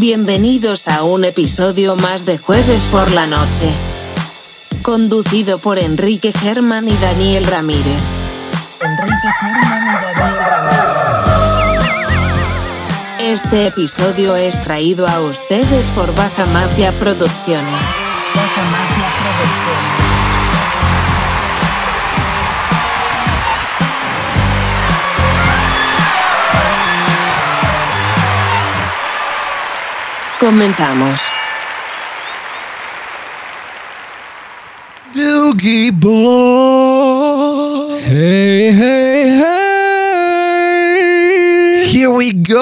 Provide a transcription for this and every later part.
Bienvenidos a un episodio más de Jueves por la Noche. Conducido por Enrique Germán y Daniel Ramírez. Enrique Germán y Daniel Ramírez. Este episodio es traído a ustedes por Baja Mafia Producciones. Baja Mafia Producciones. Comenzamos. Doogie boy. Hey, hey, hey. Here we go.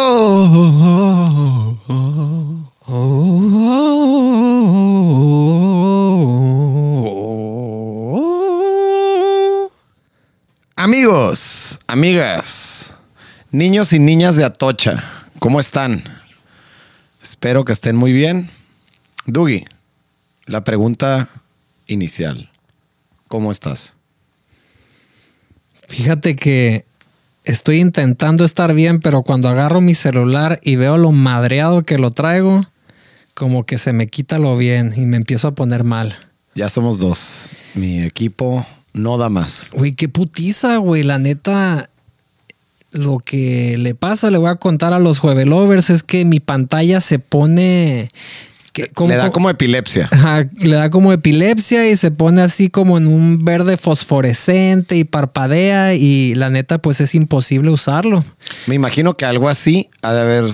Amigos, amigas, niños y niñas de Atocha, ¿cómo están? Espero que estén muy bien. Dugi, la pregunta inicial. ¿Cómo estás? Fíjate que estoy intentando estar bien, pero cuando agarro mi celular y veo lo madreado que lo traigo, como que se me quita lo bien y me empiezo a poner mal. Ya somos dos. Mi equipo no da más. Güey, qué putiza, güey. La neta, lo que le pasa, le voy a contar a los juevelovers, es que mi pantalla se pone... Que, Le da como epilepsia. Ajá, le da como epilepsia y se pone así como en un verde fosforescente y parpadea y la neta pues es imposible usarlo. Me imagino que algo así ha de haber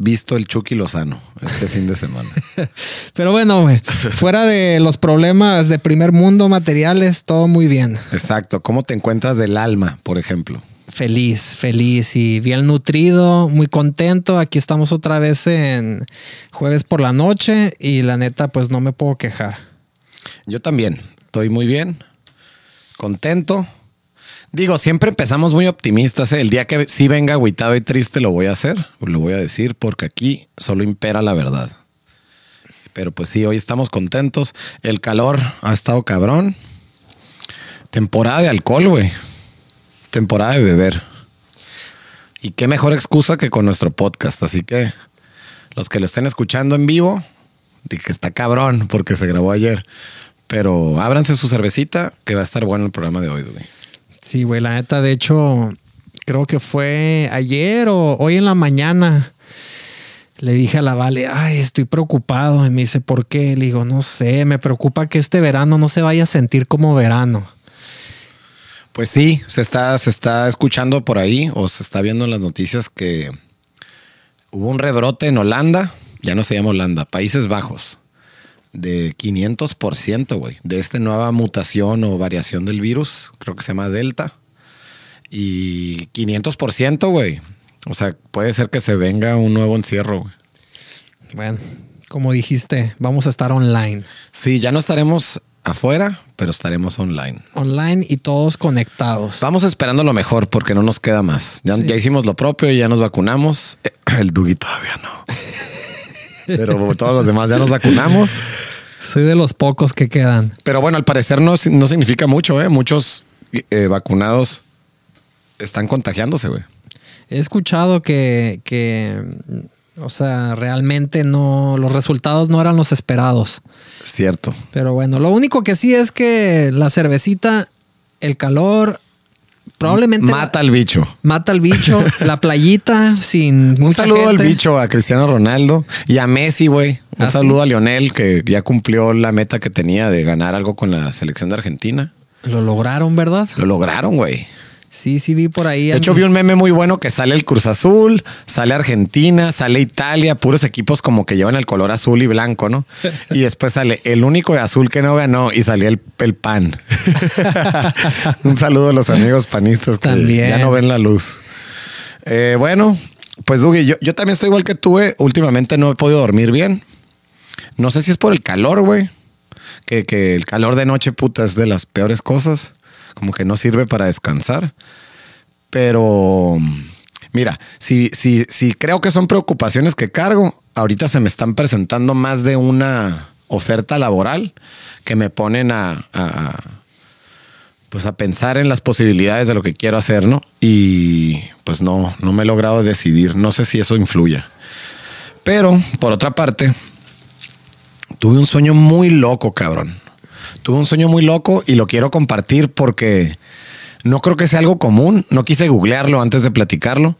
visto el Chucky Lozano este fin de semana. Pero bueno, güey, fuera de los problemas de primer mundo materiales, todo muy bien. Exacto. ¿Cómo te encuentras del alma, por ejemplo? Feliz, feliz y bien nutrido, muy contento. Aquí estamos otra vez en jueves por la noche y la neta pues no me puedo quejar. Yo también. Estoy muy bien. Contento. Digo, siempre empezamos muy optimistas. ¿eh? El día que sí venga agüitado y triste lo voy a hacer. Lo voy a decir porque aquí solo impera la verdad. Pero pues sí, hoy estamos contentos. El calor ha estado cabrón. Temporada de alcohol, güey. Temporada de beber. Y qué mejor excusa que con nuestro podcast. Así que los que lo estén escuchando en vivo, que está cabrón porque se grabó ayer. Pero ábranse su cervecita que va a estar bueno el programa de hoy, güey. Sí, güey, la neta, de hecho, creo que fue ayer o hoy en la mañana. Le dije a la Vale, ay, estoy preocupado. Y me dice, ¿por qué? Le digo, no sé, me preocupa que este verano no se vaya a sentir como verano. Pues sí, se está, se está escuchando por ahí o se está viendo en las noticias que hubo un rebrote en Holanda, ya no se llama Holanda, Países Bajos, de 500%, güey, de esta nueva mutación o variación del virus, creo que se llama Delta. Y 500%, güey. O sea, puede ser que se venga un nuevo encierro, güey. Bueno, como dijiste, vamos a estar online. Sí, ya no estaremos afuera, pero estaremos online. Online y todos conectados. Estamos esperando lo mejor porque no nos queda más. Ya, Sí. ya hicimos lo propio y ya nos vacunamos. El Dugi todavía no. Pero todos los demás ya nos vacunamos. Soy de los pocos que quedan. Pero bueno, al parecer no, no significa mucho, ¿eh? Muchos eh, vacunados están contagiándose, güey. He escuchado que, que, o sea, realmente no, los resultados no eran los esperados. Cierto. Pero bueno, lo único que sí es que la cervecita, el calor, probablemente Mata al bicho. mata al bicho, la playita sin Un saludo gente. al bicho, a Cristiano Ronaldo y a Messi, güey. Un ¿Ah, sí? saludo a Lionel, que ya cumplió la meta que tenía de ganar algo con la selección de Argentina. Lo lograron, ¿verdad? Lo lograron, güey. Sí, sí vi por ahí. De hecho, vi un meme muy bueno que sale el Cruz Azul, sale Argentina, sale Italia, puros equipos como que llevan el color azul y blanco, ¿no? Y después sale el único de azul que no ganó y salía el, el pan. un saludo a los amigos panistas que También. ya no ven la luz. Eh, bueno, pues Dugi, yo, yo también estoy igual que tú, eh. Últimamente no he podido dormir bien. No sé si es por el calor, güey. Que, que el calor de noche, puta, es de las peores cosas. Como que no sirve para descansar. Pero mira, si, si, si creo que son preocupaciones que cargo, ahorita se me están presentando más de una oferta laboral que me ponen a, a, pues a pensar en las posibilidades de lo que quiero hacer, ¿no? Y pues no, no me he logrado decidir. No sé si eso influya. Pero, por otra parte, tuve un sueño muy loco, cabrón. Tuve un sueño muy loco y lo quiero compartir porque no creo que sea algo común. No quise googlearlo antes de platicarlo,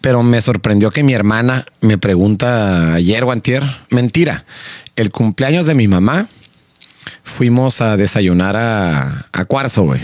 pero me sorprendió que mi hermana me pregunta ayer o antier. Mentira. El cumpleaños de mi mamá fuimos a desayunar a, a Cuarzo, güey.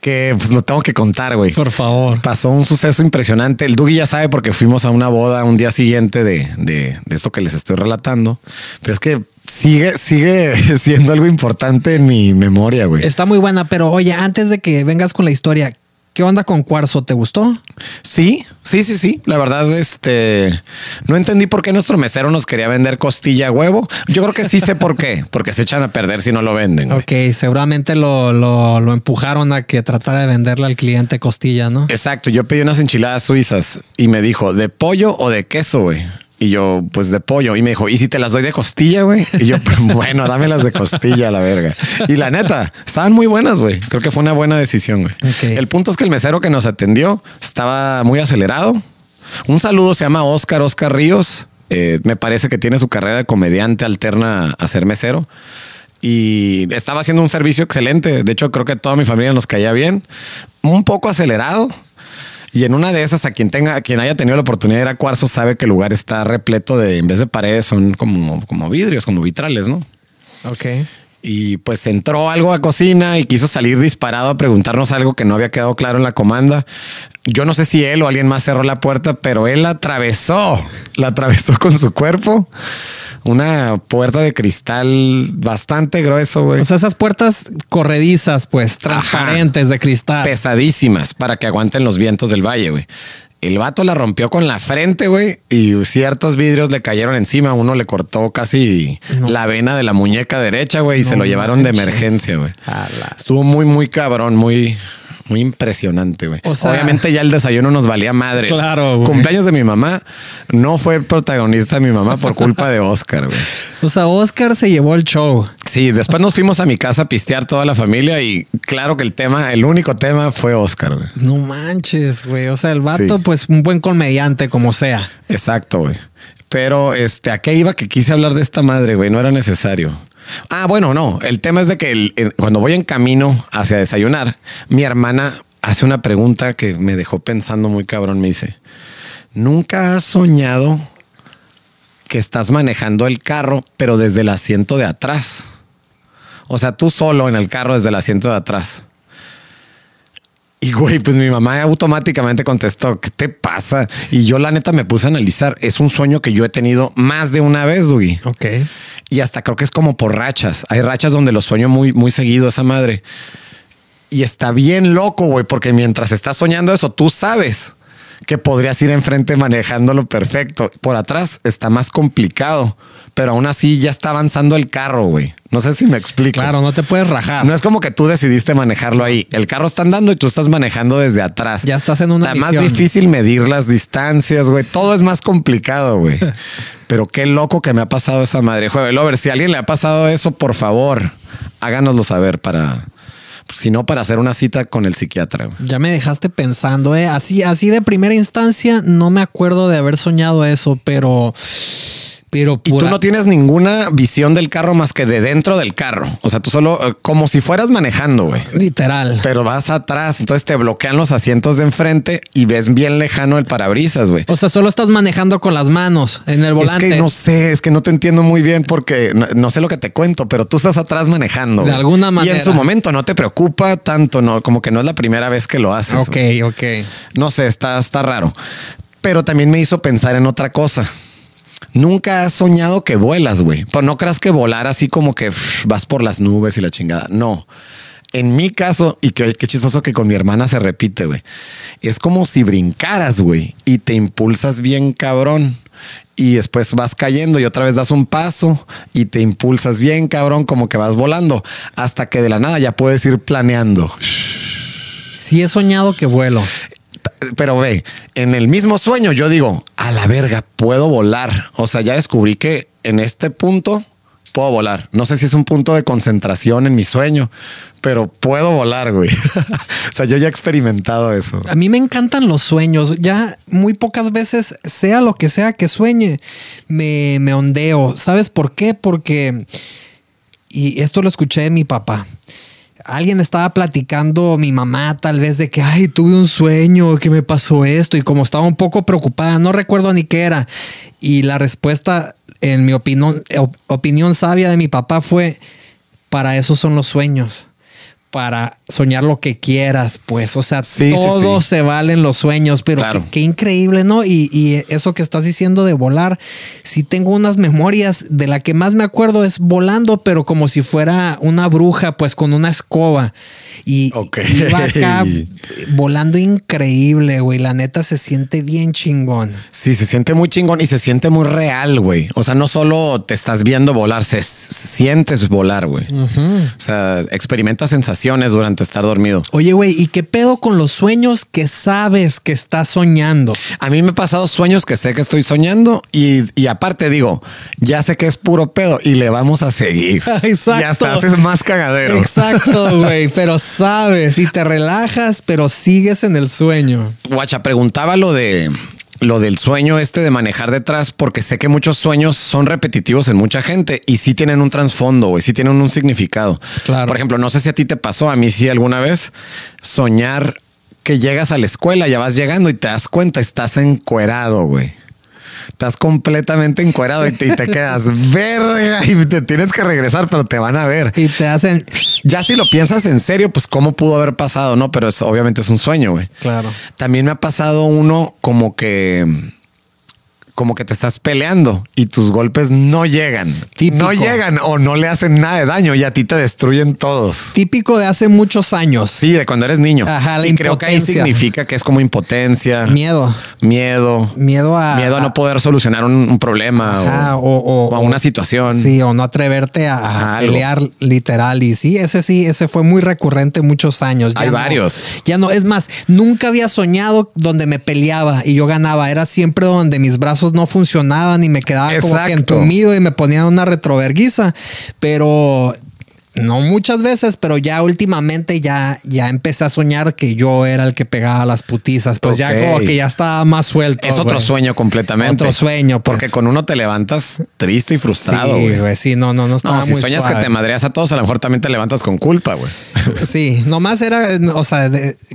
Que pues lo tengo que contar, güey. Por favor. Pasó un suceso impresionante. El Dougie ya sabe porque fuimos a una boda un día siguiente de, de, de esto que les estoy relatando. Pero es que sigue, sigue siendo algo importante en mi memoria, güey. Está muy buena, pero oye, antes de que vengas con la historia, ¿qué onda con Cuarzo? ¿Te gustó? Sí, sí, sí, sí. La verdad, este no entendí por qué nuestro mesero nos quería vender costilla a huevo. Yo creo que sí sé por qué, porque se echan a perder si no lo venden. güey. Ok, seguramente lo, lo, lo empujaron a que tratara de venderle al cliente costilla, ¿no? Exacto. Yo pedí unas enchiladas suizas y me dijo, ¿de pollo o de queso, güey? Y yo, pues de pollo. Y me dijo, ¿y si te las doy de costilla, güey? Y yo, pues bueno, dámelas de costilla, la verga. Y la neta, estaban muy buenas, güey. Creo que fue una buena decisión, güey. El punto es que el mesero que nos atendió estaba muy acelerado. Un saludo, se llama Oscar, Oscar Ríos. Eh, me parece que tiene su carrera de comediante alterna a ser mesero. Y estaba haciendo un servicio excelente. De hecho, creo que toda mi familia nos caía bien. Un poco acelerado. Y en una de esas, a quien tenga, a quien haya tenido la oportunidad de ir a Cuarzo, sabe que el lugar está repleto de, en vez de paredes, son como, como vidrios, como vitrales, ¿no? Ok. Y pues entró algo a cocina y quiso salir disparado a preguntarnos algo que no había quedado claro en la comanda. Yo no sé si él o alguien más cerró la puerta, pero él la atravesó, la atravesó con su cuerpo. Una puerta de cristal bastante grueso, güey. O sea, esas puertas corredizas, pues, transparentes de cristal. pesadísimas para que aguanten los vientos del valle, güey. El vato la rompió con la frente, güey, y ciertos vidrios le cayeron encima. Uno le cortó casi No. la vena de la muñeca derecha, güey, y se lo llevaron de emergencia, güey. Estuvo muy, muy cabrón, muy, muy impresionante, güey. O sea- Obviamente ya el desayuno nos valía madres. Claro, güey. Cumpleaños de mi mamá. No fue el protagonista de mi mamá por culpa de Oscar, güey. O sea, Oscar se llevó el show. Sí, después nos fuimos a mi casa a pistear toda la familia y claro que el tema, el único tema fue Oscar, güey. No manches, güey. O sea, el vato, Sí. pues, un buen comediante, como sea. Exacto, güey. Pero este, ¿a qué iba que quise hablar de esta madre, güey? No era necesario. Ah, bueno, no. El tema es de que cuando voy en camino hacia desayunar, mi hermana hace una pregunta que me dejó pensando muy cabrón. Me dice, ¿nunca has soñado que estás manejando el carro, pero desde el asiento de atrás? O sea, tú solo en el carro desde el asiento de atrás. Y güey, pues mi mamá automáticamente contestó, ¿qué te pasa? Y yo la neta me puse a analizar. Es un sueño que yo he tenido más de una vez, Dougie. Ok. Y hasta creo que es como por rachas. Hay rachas donde lo sueño muy, muy seguido esa madre. Y está bien loco, güey, porque mientras estás soñando eso, tú sabes que podrías ir enfrente manejándolo perfecto. Por atrás está más complicado, pero aún así ya está avanzando el carro, güey. No sé si me explico. Claro, no te puedes rajar. No es como que tú decidiste manejarlo ahí. El carro está andando y tú estás manejando desde atrás. Ya estás en una Está más difícil medir las distancias, güey. Todo es más complicado, güey. Pero qué loco que me ha pasado esa madre. Jueves, Lover, si a alguien le ha pasado eso, por favor, háganoslo saber para... Si no, para hacer una cita con el psiquiatra. Ya me dejaste pensando, eh. Así, así de primera instancia, no me acuerdo de haber soñado eso, pero. Pero Y tú no tienes ninguna visión del carro más que de dentro del carro. O sea, tú solo eh, como si fueras manejando, güey. Literal. Pero vas atrás, entonces te bloquean los asientos de enfrente y ves bien lejano el parabrisas, güey. O sea, solo estás manejando con las manos en el volante. Es que no sé, es que no te entiendo muy bien porque no, no sé lo que te cuento, pero tú estás atrás manejando. De alguna Y manera. en su momento no te preocupa tanto, no, como que no es la primera vez que lo haces. Ok, güey. ok. No sé, está, está raro. Pero también me hizo pensar en otra cosa. Nunca has soñado que vuelas, güey. Pues no creas que volar así como que vas por las nubes y la chingada. No. En mi caso, y qué chistoso que con mi hermana se repite, güey. Es como si brincaras, güey, y te impulsas bien cabrón. Y después vas cayendo y otra vez das un paso y te impulsas bien cabrón, como que vas volando, hasta que de la nada ya puedes ir planeando. Sí he soñado que vuelo. Pero ve, en el mismo sueño yo digo, a la verga, puedo volar. O sea, ya descubrí que en este punto puedo volar. No sé si es un punto de concentración en mi sueño, pero puedo volar, güey. o sea, yo ya he experimentado eso. A mí me encantan los sueños. Ya muy pocas veces, sea lo que sea que sueñe, me, me ondeo. ¿Sabes por qué? Porque, y esto lo escuché de mi papá alguien estaba platicando, mi mamá tal vez, de que, ay, tuve un sueño, que me pasó esto, y como estaba un poco preocupada, no recuerdo ni qué era. Y la respuesta, en mi opinión, opinión sabia de mi papá fue, para eso son los sueños para soñar lo que quieras, pues, o sea, todo se valen los sueños, pero qué, increíble, ¿no? Y, eso que estás diciendo de volar, sí tengo unas memorias de la que más me acuerdo es volando, pero como si fuera una bruja, pues con una escoba. Y iba acá volando increíble, güey. La neta se siente bien chingón. Sí, se siente muy chingón y se siente muy real, güey. O sea, no solo te estás viendo volar, se sientes volar, güey. O sea, experimentas sensaciones durante estar dormido. Oye, güey, ¿y qué pedo con los sueños que sabes que estás soñando? A mí me he pasado sueños que sé que estoy soñando y, y aparte digo, ya sé que es puro pedo y le vamos a seguir. Exacto. Y hasta haces más cagadero. Exacto, güey. Pero sabes y te relajas, pero sigues en el sueño. Guacha, preguntaba lo de lo del sueño este de manejar detrás, porque sé que muchos sueños son repetitivos en mucha gente y sí tienen un trasfondo, y sí tienen un significado. Claro. Por ejemplo, no sé si a ti te pasó, a mí sí alguna vez, soñar que llegas a la escuela, ya vas llegando y te das cuenta, estás encuerado, güey estás completamente encuadrado y te, quedas verga y te tienes que regresar, pero te van a ver. Y te hacen. Ya si lo piensas en serio, pues cómo pudo haber pasado, ¿no? Pero es, obviamente es un sueño, güey. Claro. También me ha pasado uno como que como que te estás peleando y tus golpes no llegan. No llegan o no le hacen nada de daño y a ti te destruyen todos. Típico de hace muchos años. Sí, de cuando eres niño. Ajá, la y creo que ahí significa que es como impotencia. Miedo. Miedo. Miedo a... Miedo a no poder solucionar un, problema o, a una situación. Sí, o no atreverte a, pelear literal. Y sí, ese sí, ese fue muy recurrente muchos años. Hay varios. Ya no, es más, nunca había soñado donde me peleaba y yo ganaba. Era siempre donde mis brazos no funcionaban y me quedaba como que entumido y me ponían una retroverguiza. Pero no muchas veces, pero ya últimamente ya, ya empecé a soñar que yo era el que pegaba las putizas. Pues ya como que ya estaba más suelto. Es otro sueño completamente. Otro sueño. Pues. Porque con uno te levantas triste y frustrado. Sí, güey. Sí, no, no, no estaba no, si sueñas que te madreas a todos, a lo mejor también te levantas con culpa, güey. Sí, nomás era, o sea,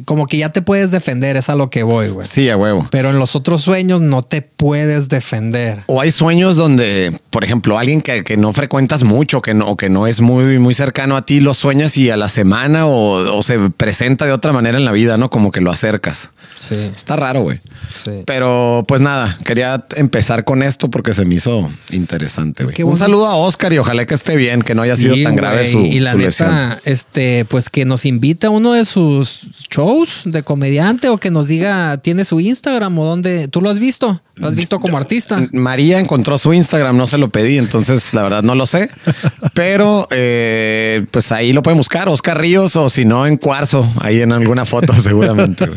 como que ya te puedes defender, es a lo que voy, güey. Sí, a huevo. Pero en los otros sueños no te puedes defender. O hay sueños donde, por ejemplo, alguien que, que no frecuentas mucho, que no, que no es muy, muy cercano cercano a ti lo sueñas y a la semana o, se presenta de otra manera en la vida, ¿no? Como que lo acercas. Sí. Está raro, güey. Sí. Pero pues nada, quería empezar con esto porque se me hizo interesante, güey. Un saludo a Oscar y ojalá que esté bien, que no haya sido tan grave su, y la neta, este, pues que nos invite a uno de sus shows de comediante o que nos diga, tiene su Instagram o dónde, ¿tú lo has visto? ¿Lo has visto como artista? María encontró su Instagram, no se lo pedí, entonces la verdad no lo sé, pero eh, pues ahí lo pueden buscar, Oscar Ríos o si no en Cuarzo, ahí en alguna foto seguramente.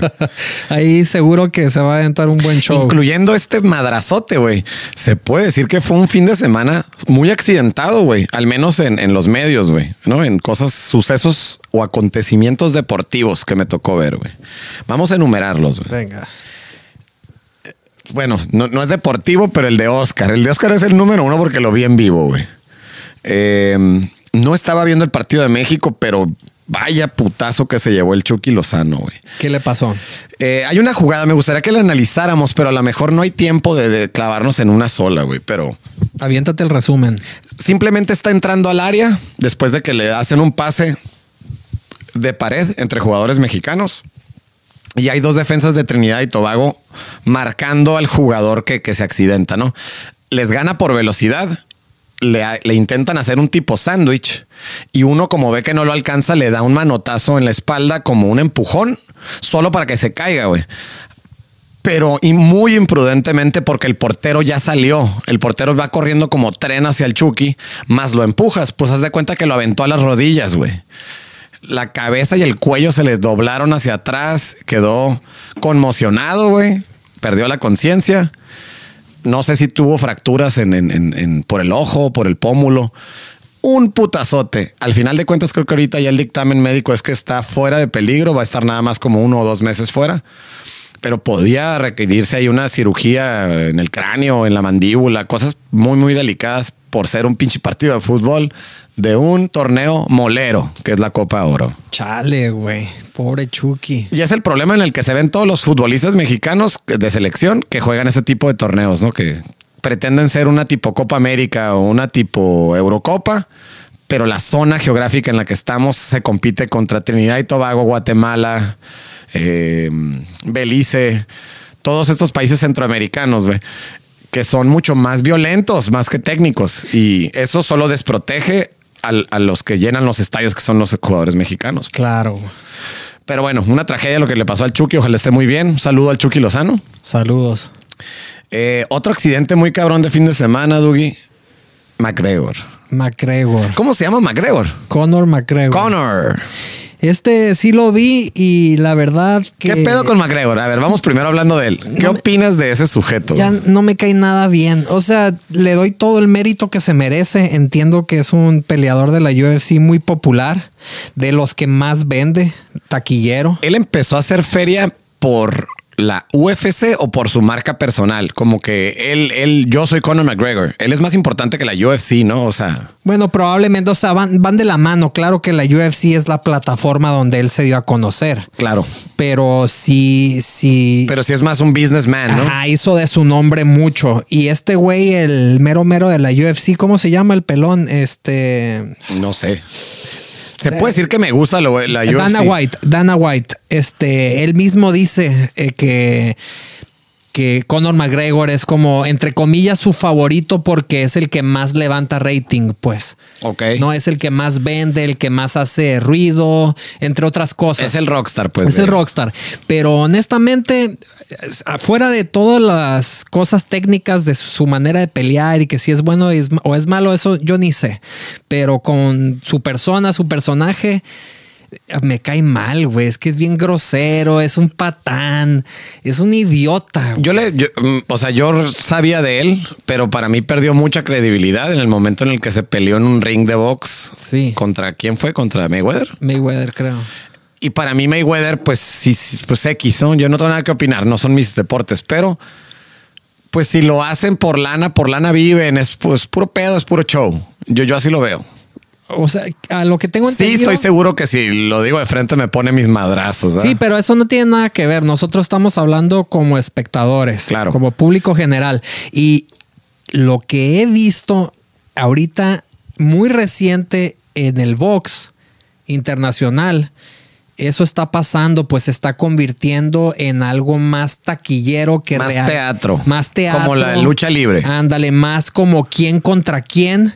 ahí seguro que se va a aventar un buen show. Incluyendo este madrazote, güey. Se puede decir que fue un fin de semana muy accidentado, güey, al menos en, en los medios, güey, ¿no? En cosas, sucesos o acontecimientos deportivos que me tocó ver, güey. Vamos a enumerarlos. Güey. Venga bueno, no, es deportivo, pero el de Oscar. El de Oscar es el número uno porque lo vi en vivo, güey. Em, no estaba viendo el partido de México, pero vaya putazo que se llevó el Chucky Lozano, güey. ¿Qué le pasó? Eh, hay una jugada, me gustaría que la analizáramos, pero a lo mejor no hay tiempo de, clavarnos en una sola, güey. Pero aviéntate el resumen. Simplemente está entrando al área después de que le hacen un pase de pared entre jugadores mexicanos. Y hay dos defensas de Trinidad y Tobago marcando al jugador que, se accidenta, ¿no? Les gana por velocidad, le, intentan hacer un tipo sándwich y uno como ve que no lo alcanza le da un manotazo en la espalda como un empujón, solo para que se caiga, güey. Pero y muy imprudentemente porque el portero ya salió. El portero va corriendo como tren hacia el Chucky, más lo empujas. Pues haz de cuenta que lo aventó a las rodillas, güey la cabeza y el cuello se le doblaron hacia atrás, quedó conmocionado, güey, perdió la conciencia. No sé si tuvo fracturas en, por el ojo, por el pómulo. un putazote. Al final de cuentas, creo que ahorita ya el dictamen médico es que está fuera de peligro, va a estar nada más como uno o dos meses fuera. Pero podía requerirse ahí una cirugía en el cráneo, en la mandíbula, cosas muy, muy delicadas por ser un pinche partido de fútbol de un torneo molero, que es la Copa Oro. Chale, güey. Pobre Chucky. Y es el problema en el que se ven todos los futbolistas mexicanos de selección que juegan ese tipo de torneos, ¿no? Que pretenden ser una tipo Copa América o una tipo Eurocopa, pero la zona geográfica en la que estamos se compite contra Trinidad y Tobago, Guatemala, eh, Belice, todos estos países centroamericanos, güey, que son mucho más violentos, más que técnicos. Y eso solo desprotege al- a los que llenan los estadios, que son los jugadores mexicanos. Claro. Pero bueno, una tragedia lo que le pasó al Chucky. Ojalá esté muy bien. Un saludo al Chucky Lozano. Saludos. Eh, otro accidente muy cabrón de fin de semana, Dougie. McGregor. McGregor. ¿Cómo se llama McGregor? Conor McGregor. Connor. Este sí lo vi y la verdad que... ¿Qué pedo con McGregor? A ver, vamos primero hablando de él. ¿Qué No me- opinas de ese sujeto? Ya no me cae nada bien. O sea, le doy todo el mérito que se merece. Entiendo que es un peleador de la UFC muy popular, de los que más vende, taquillero. Él empezó a hacer feria por la UFC o por su marca personal. Como que él, él, yo soy Conor McGregor. Él es más importante que la UFC, ¿no? O sea, Bueno, probablemente, o sea, van, van de la mano. Claro que la UFC es la plataforma donde él se dio a conocer. claro. Pero sí, sí. Pero si es más un businessman, ¿no? Ajá, hizo de su nombre mucho. Y este güey, el mero mero de la UFC, ¿cómo se llama el pelón? Este. No sé. Se puede decir que me gusta lo, la UFC. Dana White, Dana White, este, él mismo dice eh, que, que Conor McGregor es como, entre comillas, su favorito porque es el que más levanta rating, pues. Ok. No es el que más vende, el que más hace ruido, entre otras cosas. Es el rockstar, pues. Es de- el rockstar. Pero honestamente, es- afuera de todas las cosas técnicas de su manera de pelear y que si es bueno o es malo, eso yo ni sé. Pero con su persona, su personaje, me cae mal, güey. Es que es bien grosero, es un patán, es un idiota. güey. Yo le, yo, mm, o sea, yo sabía de él, pero para mí perdió mucha credibilidad en el momento en el que se peleó en un ring de box. Sí. ¿Contra quién fue? ¿Contra Mayweather? Mayweather, creo. Y para mí Mayweather, pues sí, sí, pues X, ¿no? Yo no tengo nada que opinar, no son mis deportes, pero pues si lo hacen por lana, por lana viven, es pues puro pedo, es puro show. Yo, yo así lo veo. O sea, a lo que tengo Sí, entendido. estoy seguro que si lo digo de frente me pone mis madrazos. ¿verdad? Sí, pero eso no tiene nada que ver. Nosotros estamos hablando como espectadores, Claro. como público general. Y lo que he visto ahorita muy reciente en el box internacional, eso está pasando, pues se está convirtiendo en algo más taquillero que Más real. teatro. Más teatro. Como la lucha libre. Ándale, más como quién contra quién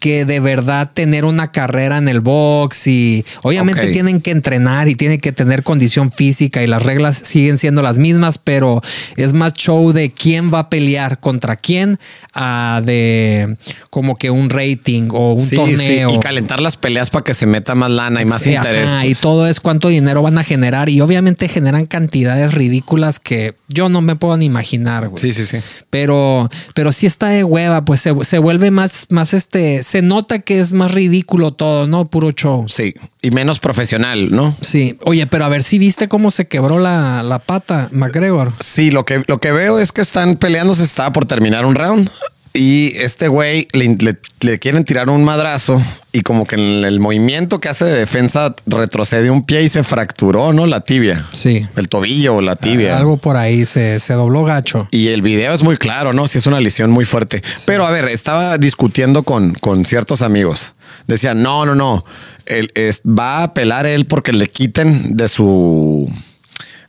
que de verdad tener una carrera en el box y obviamente tienen que entrenar y tienen que tener condición física y las reglas siguen siendo las mismas, pero es más show de quién va a pelear contra quién a de como que un rating o un Sí, sí, torneo. Y calentar las peleas para que se meta más lana y más Sí, interés. ajá, pues. Y todo es cuánto dinero van a generar y obviamente generan cantidades ridículas que yo no me puedo ni imaginar, güey. Sí, sí, sí. Pero, pero sí está de hueva, pues se, se vuelve más, más este, se nota que es más ridículo todo, ¿no? Puro show. Sí. Y menos profesional, ¿no? Sí. Oye, pero a ver si viste cómo se quebró la, la pata, McGregor. Sí, lo que, lo que veo es que están peleando, se estaba por terminar un round. Y este güey le, le- le quieren tirar un madrazo y como que en el movimiento que hace de defensa retrocede un pie y se fracturó, ¿no? La tibia. Sí. El tobillo o la tibia. Algo por ahí se, se dobló gacho. Y el video es muy claro, ¿no? Si es una lesión muy fuerte. Pero a ver, estaba discutiendo con, con ciertos amigos. Decían, no, no, no. Él, es- va a apelar él porque le quiten de su,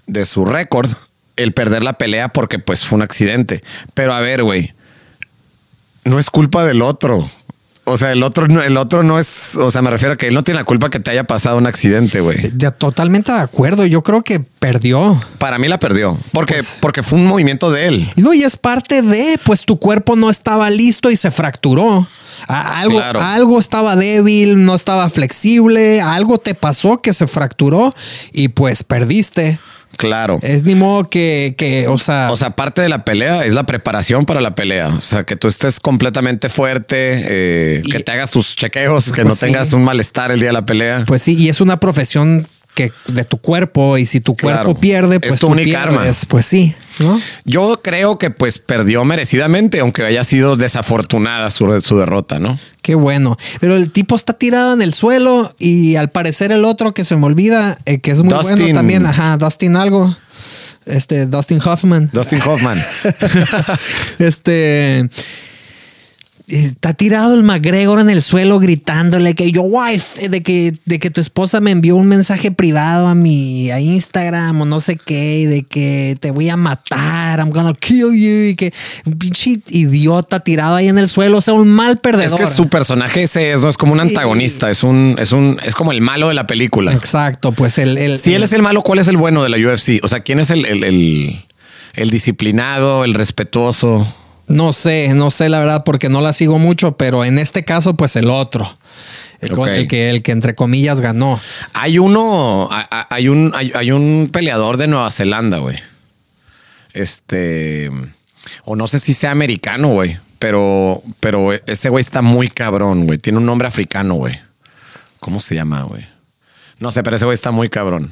de su récord el perder la pelea porque pues fue un accidente. Pero a ver, güey, no es culpa del otro. O sea, el otro, no- el otro no es, o sea, me refiero a que él no tiene la culpa que te haya pasado un accidente, güey. Ya, totalmente de acuerdo. Yo creo que perdió. Para mí la perdió porque, Pues- porque fue un movimiento de él. No, y es parte de, pues tu cuerpo no estaba listo y se fracturó. A- algo, Claro. algo estaba débil, no estaba flexible, algo te pasó que se fracturó y pues perdiste. Claro. Es ni modo que, que, o sea. O sea, parte de la pelea es la preparación para la pelea. O sea, que tú estés completamente fuerte, eh, Y- que te hagas tus chequeos, que Pues no sí. tengas un malestar el día de la pelea. Pues sí, y es una profesión que de tu cuerpo y si tu cuerpo Claro. pierde, Es pues tu tú única arma. Pues sí, ¿no? Yo creo que pues perdió merecidamente, aunque haya sido desafortunada su, su derrota, ¿no? Qué bueno. Pero el tipo está tirado en el suelo y al parecer el otro que se me olvida, eh, que es muy Dustin. bueno también, ajá, Dustin algo. Este, Dustin Hoffman. Dustin Hoffman. este está tirado el McGregor en el suelo gritándole que yo wife de que de que tu esposa me envió un mensaje privado a mi a Instagram o no sé qué de que te voy a matar I'm gonna kill you y que un pinche idiota tirado ahí en el suelo o sea un mal es perdedor que su personaje ese es, no es como un antagonista, es un, es un, es como el malo de la película. exacto pues el, el Si él es el malo, ¿cuál es el bueno de la UFC? O sea, ¿quién es el- el disciplinado, el respetuoso? No sé, no sé la verdad porque no la sigo mucho, pero en este caso, pues el otro. El, que, el que entre comillas ganó. Hay uno, hay un, hay, hay un peleador de Nueva Zelanda, güey. Este, o no sé si sea americano, güey, pero, pero ese güey está muy cabrón, güey. Tiene un nombre africano, güey. ¿Cómo se llama, güey? No sé, pero ese güey está muy cabrón.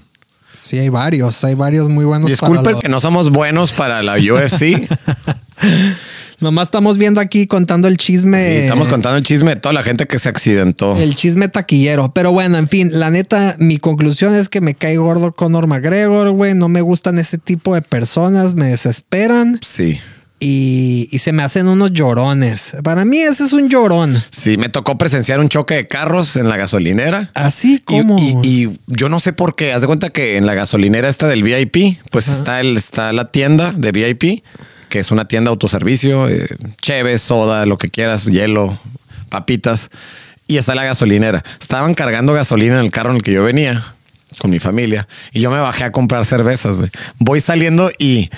Sí, hay varios, hay varios muy buenos. Disculpen para los- que no somos buenos para la UFC. Nomás estamos viendo aquí contando el chisme. Sí, estamos contando el chisme de toda la gente que se accidentó. El chisme taquillero. Pero bueno, en fin, la neta, mi conclusión es que me cae gordo Conor McGregor, güey. No me gustan ese tipo de personas, me desesperan Sí. y, y se me hacen unos llorones. Para mí, ese es un llorón. Sí, me tocó presenciar un choque de carros en la gasolinera. Así Y- como. Y, y yo no sé por qué. Haz de cuenta que en la gasolinera esta del VIP, pues está el, está la tienda de VIP, es una tienda de autoservicio, eh, cheve, soda, lo que quieras, hielo, papitas. Y está la gasolinera. Estaban cargando gasolina en el carro en el que yo venía con mi familia y yo me bajé a comprar cervezas. güey. Voy saliendo y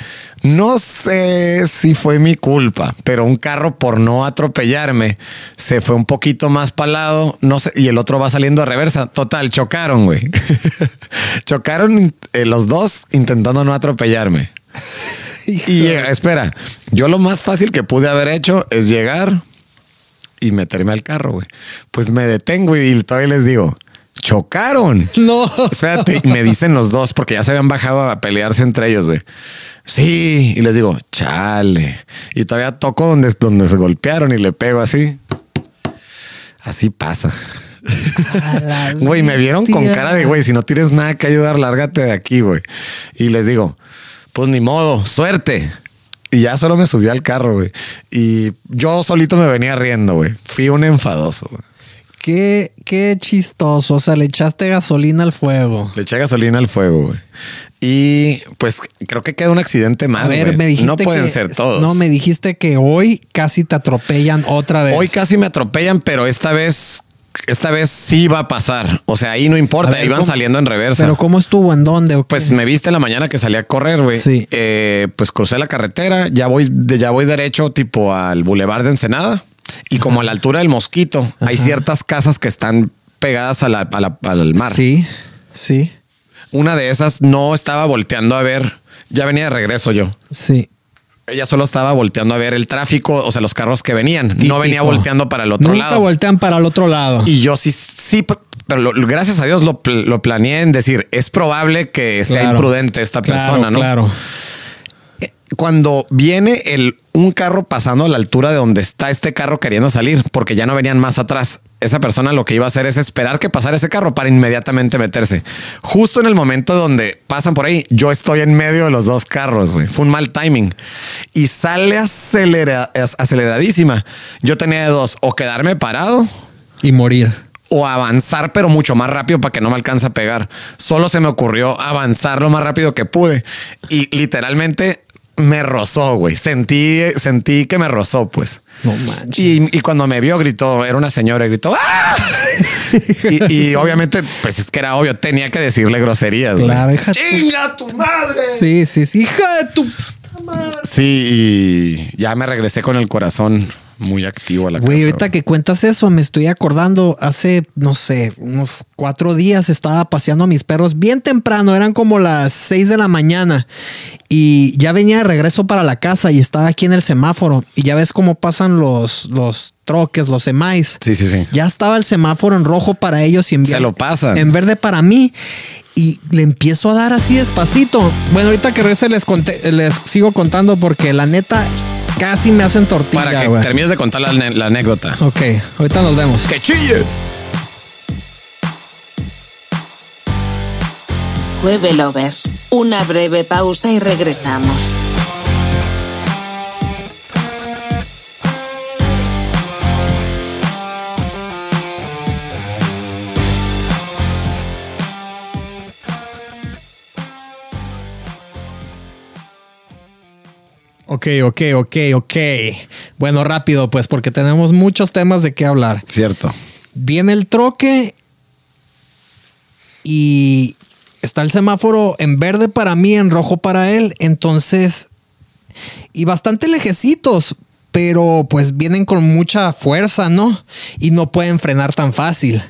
no sé si fue mi culpa, pero un carro por no atropellarme se fue un poquito más para lado, no sé, y el otro va saliendo a reversa. Total, chocaron, güey. chocaron eh, los dos intentando no atropellarme. Y espera, yo lo más fácil que pude haber hecho es llegar y meterme al carro, güey. Pues me detengo y todavía les digo, chocaron. No. Espérate, me dicen los dos porque ya se habían bajado a pelearse entre ellos, güey. Sí, y les digo, chale. Y todavía toco donde, donde se golpearon y le pego así. Así pasa. Güey, me vieron con cara de, güey, si no tienes nada que ayudar, lárgate de aquí, güey. Y les digo, pues ni modo, suerte. Y ya solo me subí al carro, güey. Y yo solito me venía riendo, güey. Fui un enfadoso, güey. Qué, qué chistoso. O sea, le echaste gasolina al fuego. Le eché gasolina al fuego, güey. Y pues creo que queda un accidente más. A ver, güey. me dijiste no pueden que- ser todos. No, me dijiste que hoy casi te atropellan otra vez. Hoy casi me atropellan, pero esta vez, esta vez sí va a pasar. O sea, ahí no importa, ver, iban saliendo en reversa. Pero ¿cómo estuvo? ¿En dónde? Pues me viste en la mañana que salí a correr, güey. Sí. Eh, pues crucé la carretera, ya voy, de- ya voy derecho tipo al Boulevard de Ensenada y como a la altura del Mosquito, hay ciertas casas que están pegadas a la- a la- al mar. Sí, sí, Una de esas no estaba volteando a ver, ya venía de regreso yo. sí. Ella solo estaba volteando a ver el tráfico, o sea, los carros que venían. Típico. No venía volteando para el otro Nunca lado. voltean para el otro lado. Y yo sí, sí, pero lo- gracias a Dios lo, lo planeé en decir, es probable que sea Claro. imprudente esta Claro, persona, ¿no? Claro. Cuando viene el, un carro pasando a la altura de donde está este carro queriendo salir, porque ya no venían más atrás, esa persona lo que iba a hacer es esperar que pasara ese carro para inmediatamente meterse. Justo en el momento donde pasan por ahí, yo estoy en medio de los dos carros, güey. Fue un mal timing. Y sale acelera- aceleradísima. Yo tenía dos, o quedarme parado Y morir. o avanzar, pero mucho más rápido para que no me alcance a pegar. Solo se me ocurrió avanzar lo más rápido que pude y literalmente me rozó, güey. Sentí, sentí que me rozó, pues. No manches. Y, y cuando me vio, gritó, era una señora, y gritó, ¡Ah! y, y obviamente, pues es que era obvio, tenía que decirle groserías. Claro, hija tu- ¡Chinga tu madre! Sí, sí, sí. Hija de tu puta madre. Sí, y ya me regresé con el corazón muy activo a la Güey, casa. ahorita que cuentas eso, me estoy acordando, hace, no sé, unos cuatro días estaba paseando a mis perros bien temprano, eran como las seis de la mañana y ya venía de regreso para la casa y estaba aquí en el semáforo y ya ves cómo pasan los, los troques, los semáis. Sí, sí, sí. Ya estaba el semáforo en rojo para ellos y en, Se vier- lo pasan. en verde para mí. Y le empiezo a dar así despacito. Bueno, ahorita que regrese les, conté- les sigo contando porque la neta casi me hacen tortilla, Para que termines de contar la, la anécdota. Ok, ahorita nos vemos. ¡Que chille! Jueve Lovers. Una breve pausa y regresamos. Ok, ok, ok, ok. Bueno, rápido, pues, porque tenemos muchos temas de qué hablar. Cierto. Viene el troque y está el semáforo en verde para mí, en rojo para él. Entonces, y bastante lejecitos, pero pues vienen con mucha fuerza, ¿no? Y no pueden frenar tan fácil.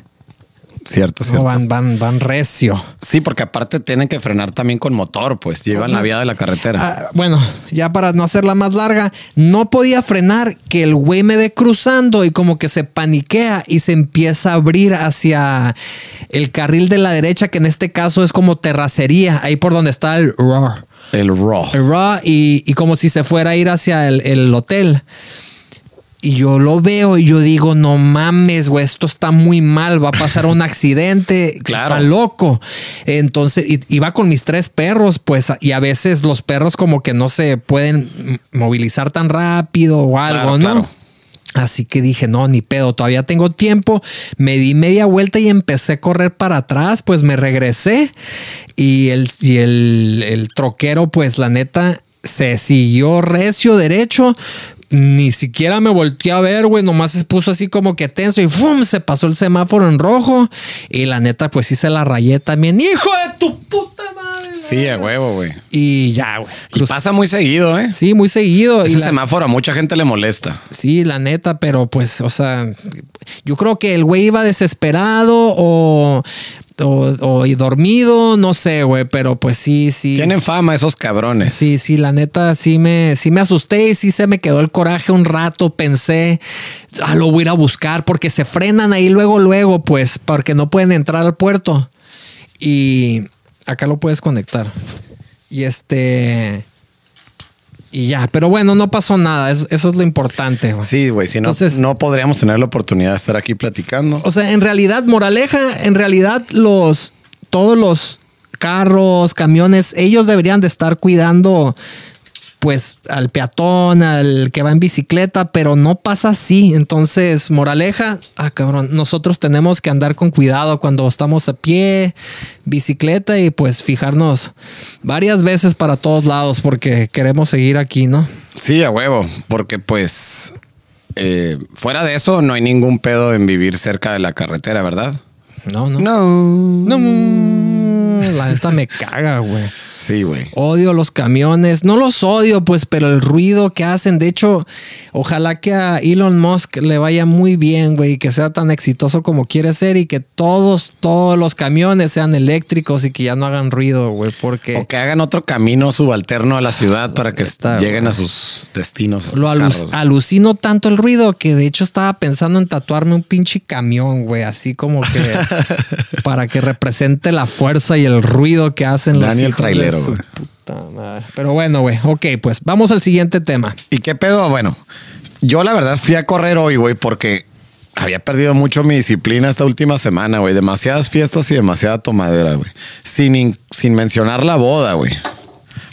Cierto, No, van, van, van recio. Sí, porque aparte tienen que frenar también con motor, pues llevan la vía de la carretera. Ah, bueno, ya para no hacerla más larga, no podía frenar que el güey me ve cruzando y como que se paniquea y se empieza a abrir hacia el carril de la derecha, que en este caso es como terracería, ahí por donde está el raw. El raw. El raw y, y como si se fuera a ir hacia el, el hotel. Y yo lo veo y yo digo, no mames, güey, esto está muy mal, va a pasar un accidente, Claro. está loco. Entonces, y- iba con mis tres perros, pues, y a veces los perros como que no se pueden movilizar tan rápido o algo, Claro, ¿no? claro. Así que dije, no, ni pedo, todavía tengo tiempo. Me di media vuelta y empecé a correr para atrás, pues me regresé y el, y el, el troquero, pues la neta, se siguió recio derecho. Ni siquiera me volteé a ver, güey. Nomás se puso así como que tenso y ¡fum! Se pasó el semáforo en rojo. Y la neta, pues sí se la rayé también. ¡Hijo de tu puta madre! Sí, a huevo, güey. Y ya, güey. Y pasa muy seguido, ¿eh? Sí, muy seguido. y Ese la- semáforo a mucha gente le molesta. Sí, la neta, pero pues, o sea, yo creo que el güey iba desesperado o, o, o dormido, no sé, güey, pero pues sí, sí. Tienen fama esos cabrones. Sí, sí, la neta, sí me, sí me asusté y sí se me quedó el coraje un rato. Pensé, ah, lo voy a ir a buscar porque se frenan ahí luego, luego, pues, porque no pueden entrar al puerto. Y acá lo puedes conectar. Y este. Y ya, pero bueno, no pasó nada. es- eso es lo importante. güey. Sí, güey. Si no, Entonces- no podríamos tener la oportunidad de estar aquí platicando. O sea, en realidad, moraleja, en realidad los todos los carros, camiones, ellos deberían de estar cuidando pues al peatón, al que va en bicicleta, pero no pasa así. Entonces, moraleja, ah, cabrón, nosotros tenemos que andar con cuidado cuando estamos a pie, bicicleta y pues fijarnos varias veces para todos lados porque queremos seguir aquí, ¿no? Sí, a huevo. Porque pues eh, fuera de eso no hay ningún pedo en vivir cerca de la carretera, ¿verdad? No, no. No. No, la neta me caga, güey. Sí, güey. Odio los camiones. No los odio, pues, pero el ruido que hacen. De hecho, ojalá que a Elon Musk le vaya muy bien, güey, y que sea tan exitoso como quiere ser y que todos, todos los camiones sean eléctricos y que ya no hagan ruido, güey, porque O que hagan otro camino subalterno a la ciudad para que Está, lleguen güey. a sus destinos. lo alu- carros, güey. alucino tanto el ruido que de hecho estaba pensando en tatuarme un pinche camión, güey, así como que para que represente la fuerza y el ruido que hacen los Daniel güey. puta madre. Pero bueno, güey, ok, pues vamos al siguiente tema. ¿Y qué pedo? Bueno, yo la verdad fui a correr hoy, güey, porque había perdido mucho mi disciplina esta última semana, güey. Demasiadas fiestas y demasiada tomadera, güey. Sin, in- sin mencionar la boda, güey.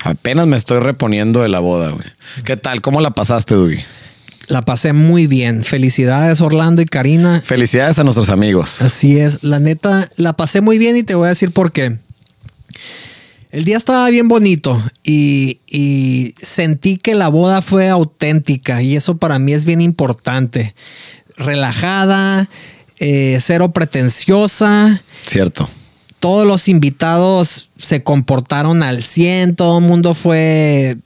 Apenas me estoy reponiendo de la boda, güey. ¿Qué tal? ¿Cómo la pasaste, Dugi? La pasé muy bien. Felicidades, Orlando y Karina. Felicidades a nuestros amigos. Así es, la neta, la pasé muy bien y te voy a decir por qué. El día estaba bien bonito y, y sentí que la boda fue auténtica y eso para mí es bien importante. Relajada, eh, cero pretenciosa. Cierto. Todos los invitados se comportaron al 100, todo el mundo fue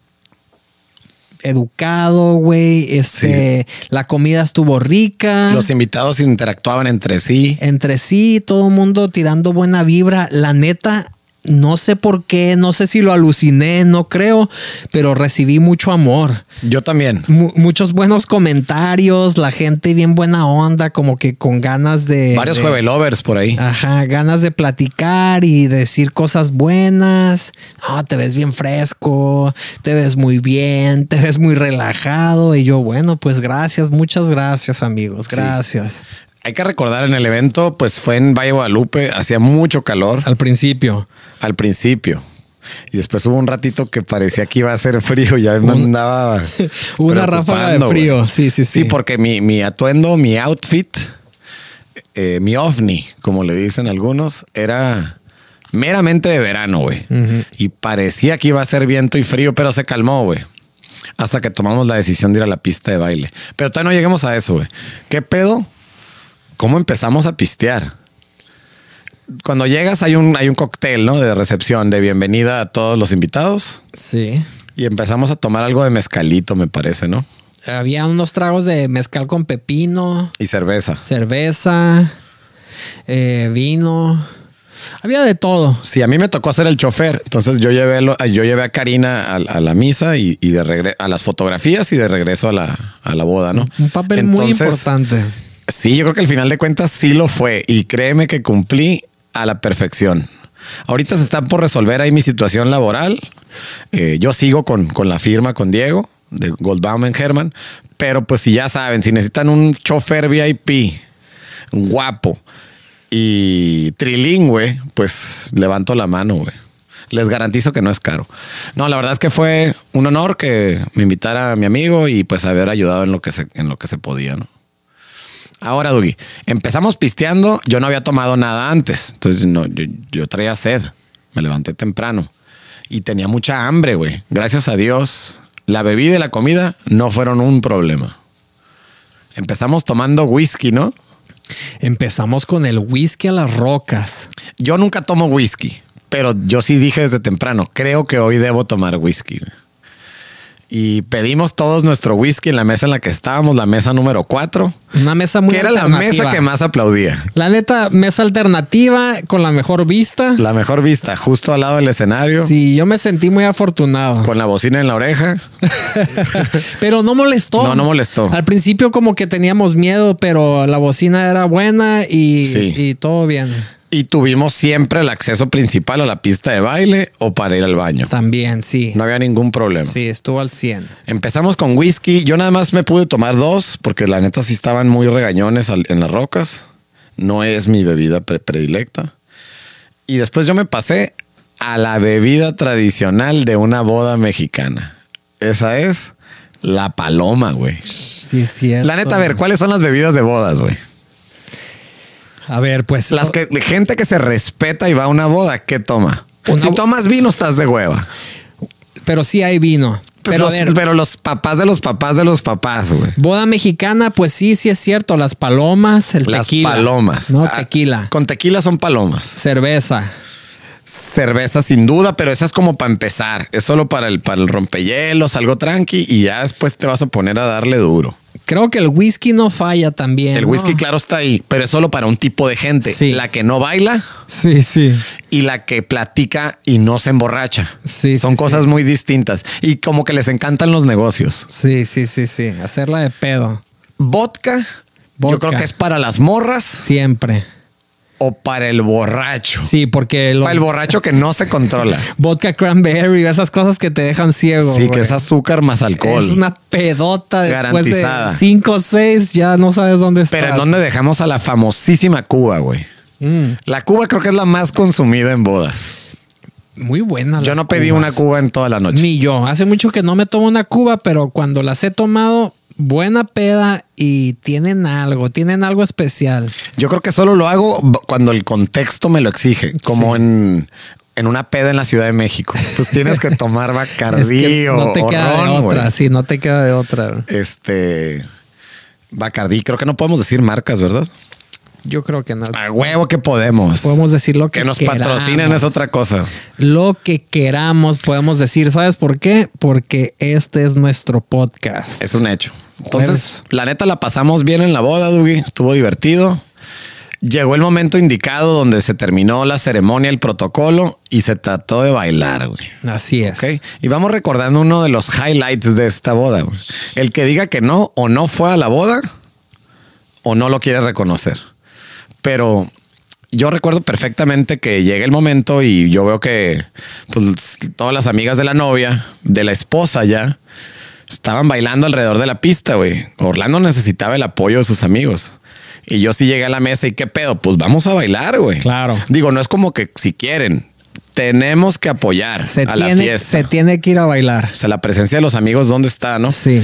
educado, güey. Este, la comida estuvo rica. Los invitados interactuaban entre sí. entre sí, todo el mundo tirando buena vibra. La neta, no sé por qué, no sé si lo aluciné, no creo, pero recibí mucho amor. Yo también. Mu- muchos buenos comentarios, la gente bien buena onda, como que con ganas de... Varios de- juevelovers por ahí. Ajá, ganas de platicar y decir cosas buenas. No, te ves bien fresco, te ves muy bien, te ves muy relajado. Y yo, bueno, pues gracias, muchas gracias, amigos. Gracias. Hay que recordar en el evento, pues fue en Valle Guadalupe, hacía mucho calor Al principio. al principio. Y después hubo un ratito que parecía que iba a hacer frío, ya me andaba. Hubo una ráfaga de frío, sí, sí, sí. Sí, porque mi, mi atuendo, mi outfit, eh, mi ovni, como le dicen algunos, era meramente de verano, güey. Y parecía que iba a ser viento y frío, pero se calmó, güey. Hasta que tomamos la decisión de ir a la pista de baile. Pero todavía no lleguemos a eso, güey. ¿Qué pedo? ¿Cómo empezamos a pistear? Cuando llegas hay un, hay un cóctel, ¿no? De recepción, de bienvenida a todos los invitados. Sí. Y empezamos a tomar algo de mezcalito, me parece, ¿no? Había unos tragos de mezcal con pepino, Y cerveza. cerveza, eh, vino. Había de todo. Sí, a mí me tocó ser el chofer. Entonces yo llevé, lo- yo llevé a Karina a, a la misa y, y de regreso a las fotografías y de regreso a la, a la boda, ¿no? Un papel muy importante. Sí, yo creo que al final de cuentas sí lo fue y créeme que cumplí a la perfección. Ahorita se está por resolver ahí mi situación laboral. Eh, yo sigo con, con la firma con Diego de Goldbaum en Herman, pero pues si ya saben, si necesitan un chofer VIP guapo y trilingüe, pues levanto la mano, güey. Les garantizo que no es caro. No, la verdad es que fue un honor que me invitara mi amigo y pues haber ayudado en lo que se, en lo que se podía, ¿no? Ahora, Dugi, empezamos pisteando. Yo no había tomado nada antes. Entonces, no, yo, yo traía sed. Me levanté temprano y tenía mucha hambre, güey. Gracias a Dios, la bebida y la comida no fueron un problema. Empezamos tomando whisky, ¿no? Empezamos con el whisky a las rocas. Yo nunca tomo whisky, pero yo sí dije desde temprano, creo que hoy debo tomar whisky. güey. Y pedimos todos nuestro whisky en la mesa en la que estábamos, la mesa número 4, Una mesa muy que era la mesa que más aplaudía. La neta, mesa alternativa con la mejor vista. La mejor vista, justo al lado del escenario, Sí, yo me sentí muy afortunado. con la bocina en la oreja. Pero no molestó. No, no molestó. Al principio como que teníamos miedo, pero la bocina era buena y, Sí. y todo bien. Y tuvimos siempre el acceso principal a la pista de baile o para ir al baño. También, sí. No había ningún problema. Sí, estuvo al 100. Empezamos con whisky. Yo nada más me pude tomar dos porque la neta sí estaban muy regañones en las rocas. No es mi bebida pre- predilecta. Y después yo me pasé a la bebida tradicional de una boda mexicana. Esa es la paloma, güey. Sí, es cierto. La neta, a ver, ¿cuáles son las bebidas de bodas, güey? A ver, pues. Las que, de gente que se respeta y va a una boda, ¿qué toma? Una si tomas vino, estás de hueva. Pero sí hay vino. Pues pero los- ver, pero los papás de los papás de los papás, güey. boda mexicana, pues sí, sí es cierto. Las palomas, el Las tequila. palomas. No, Ah, tequila. Con tequila son palomas. Cerveza. Cerveza sin duda, pero esa es como para empezar. Es solo para el, para el rompehielos, algo tranqui y ya después te vas a poner a darle duro. Creo que el whisky no falla también. El ¿no? whisky, claro, está ahí, pero es solo para un tipo de gente. Sí. La que no baila Sí, sí. y la que platica y no se emborracha. Sí, Son sí, cosas sí. muy distintas y como que les encantan los negocios. Sí, sí, sí, sí. Hacerla de pedo. Vodka, yo creo que es para las morras Siempre. O para el borracho. Sí, porque los Para el borracho que no se controla. vodka cranberry, esas cosas que te dejan ciego. Sí, que es azúcar más alcohol. Es una pedota después Garantizada. de 5 o 6, ya no sabes dónde estás. Pero ¿en dónde dejamos a la famosísima Cuba, güey? Mm, La Cuba creo que es la más consumida en bodas. muy buena. Yo no pedí cubas. una Cuba en toda la noche. Ni yo. Hace mucho que no me tomo una cuba, pero cuando las he tomado, buena peda y tienen algo, tienen algo especial. Yo creo que solo lo hago cuando el contexto me lo exige, como Sí. en, en una peda en la Ciudad de México. Pues tienes que tomar Bacardí Es que o, no te o queda ron, de otra, sí, no te queda de otra. Este Bacardí, creo que no podemos decir marcas, ¿verdad? Yo creo que no. A huevo que podemos. Podemos decir lo que que nos queramos. patrocinen es otra cosa. Lo que queramos podemos decir. ¿Sabes por qué? Porque este es nuestro podcast. Es un hecho. Entonces, la neta la pasamos bien en la boda, Dugi. Estuvo divertido. Llegó el momento indicado donde se terminó la ceremonia, el protocolo y se trató de bailar, güey. Así es. Ok. Y vamos recordando uno de los highlights de esta boda. güey. El que diga que no o no fue a la boda o no lo quiere reconocer. Pero yo recuerdo perfectamente que llega el momento y yo veo que pues, todas las amigas de la novia, de la esposa ya, estaban bailando alrededor de la pista, güey. Orlando necesitaba el apoyo de sus amigos. Y yo sí llegué a la mesa y qué pedo, pues vamos a bailar, güey. Claro. Digo, no es como que si quieren, tenemos que apoyar Se a la tiene, fiesta. se tiene que ir a bailar. O sea, la presencia de los amigos, ¿dónde está, no? Sí.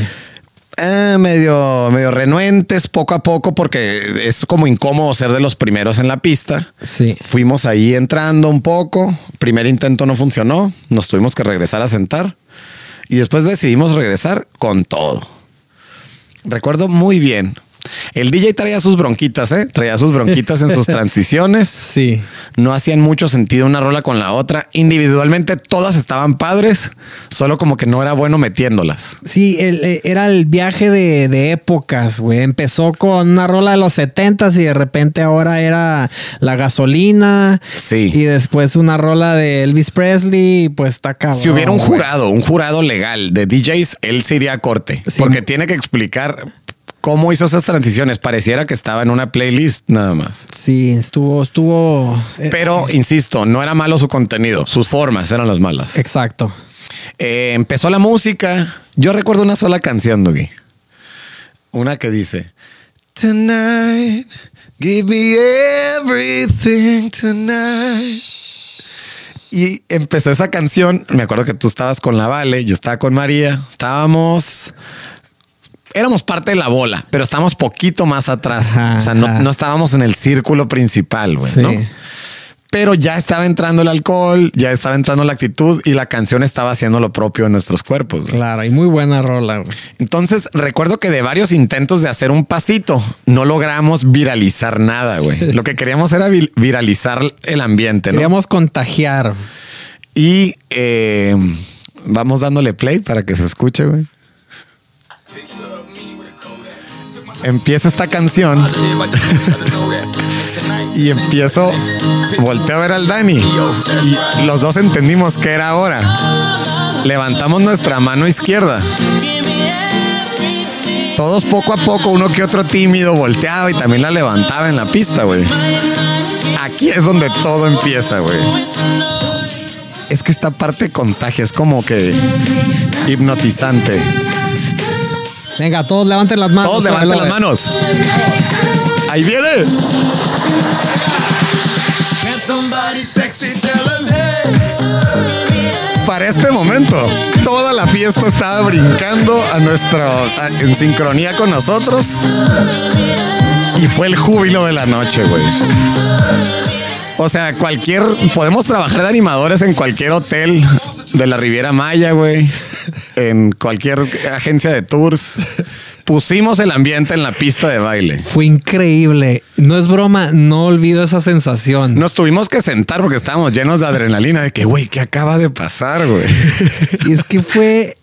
Eh, medio, medio renuentes poco a poco porque es como incómodo ser de los primeros en la pista. Sí. Fuimos ahí entrando un poco. Primer intento no funcionó. Nos tuvimos que regresar a sentar. Y después decidimos regresar con todo. Recuerdo muy bien. El DJ traía sus bronquitas, ¿eh? Traía sus bronquitas en sus transiciones. Sí. No hacían mucho sentido una rola con la otra. Individualmente todas estaban padres, solo como que no era bueno metiéndolas. Sí, el- eh, era el viaje de, de épocas, güey. Empezó con una rola de los 70 y de repente ahora era la gasolina. Sí. Y después una rola de Elvis Presley. Pues está cabrón. Si hubiera un jurado, un jurado legal de DJs, él se iría a corte Sí. porque tiene que explicar cómo hizo esas transiciones. Pareciera que estaba en una playlist nada más. Sí, estuvo, estuvo. eh, Pero insisto, no era malo su contenido, sus formas eran las malas. exacto. Eh, empezó la música. Yo recuerdo una sola canción, Dougie. Una que dice: Tonight, give me everything tonight. Y empezó esa canción. Me acuerdo que tú estabas con la Vale, yo estaba con María. Estábamos. Éramos parte de la bola, pero estábamos poquito más atrás. Ajá, o sea, no, no estábamos en el círculo principal, güey, Sí. ¿no? Pero ya estaba entrando el alcohol, ya estaba entrando la actitud y la canción estaba haciendo lo propio en nuestros cuerpos. güey. Claro, y muy buena rola, güey. Entonces recuerdo que de varios intentos de hacer un pasito no logramos viralizar nada, güey. Lo que queríamos era vi- viralizar el ambiente, ¿no? Queríamos contagiar. Y eh, vamos dándole play para que se escuche, güey. Empieza esta canción y empiezo, volteo a ver al Dani y los dos entendimos que era ahora. Levantamos nuestra mano izquierda. Todos poco a poco, uno que otro tímido, volteaba y también la levantaba en la pista, güey. Aquí es donde todo empieza, güey. Es que esta parte contagia, es como que hipnotizante. Venga, todos levanten las manos. Todos levanten las manos. Ahí viene. Para este momento, toda la fiesta estaba brincando a nuestro, a- en sincronía con nosotros. Y fue el júbilo de la noche, güey. O sea, cualquier. Podemos trabajar de animadores en cualquier hotel de la Riviera Maya, güey. En cualquier agencia de tours. Pusimos el ambiente en la pista de baile. Fue increíble. No es broma, no olvido esa sensación. Nos tuvimos que sentar porque estábamos llenos de adrenalina de que, güey, ¿qué acaba de pasar, güey? Y es que fue,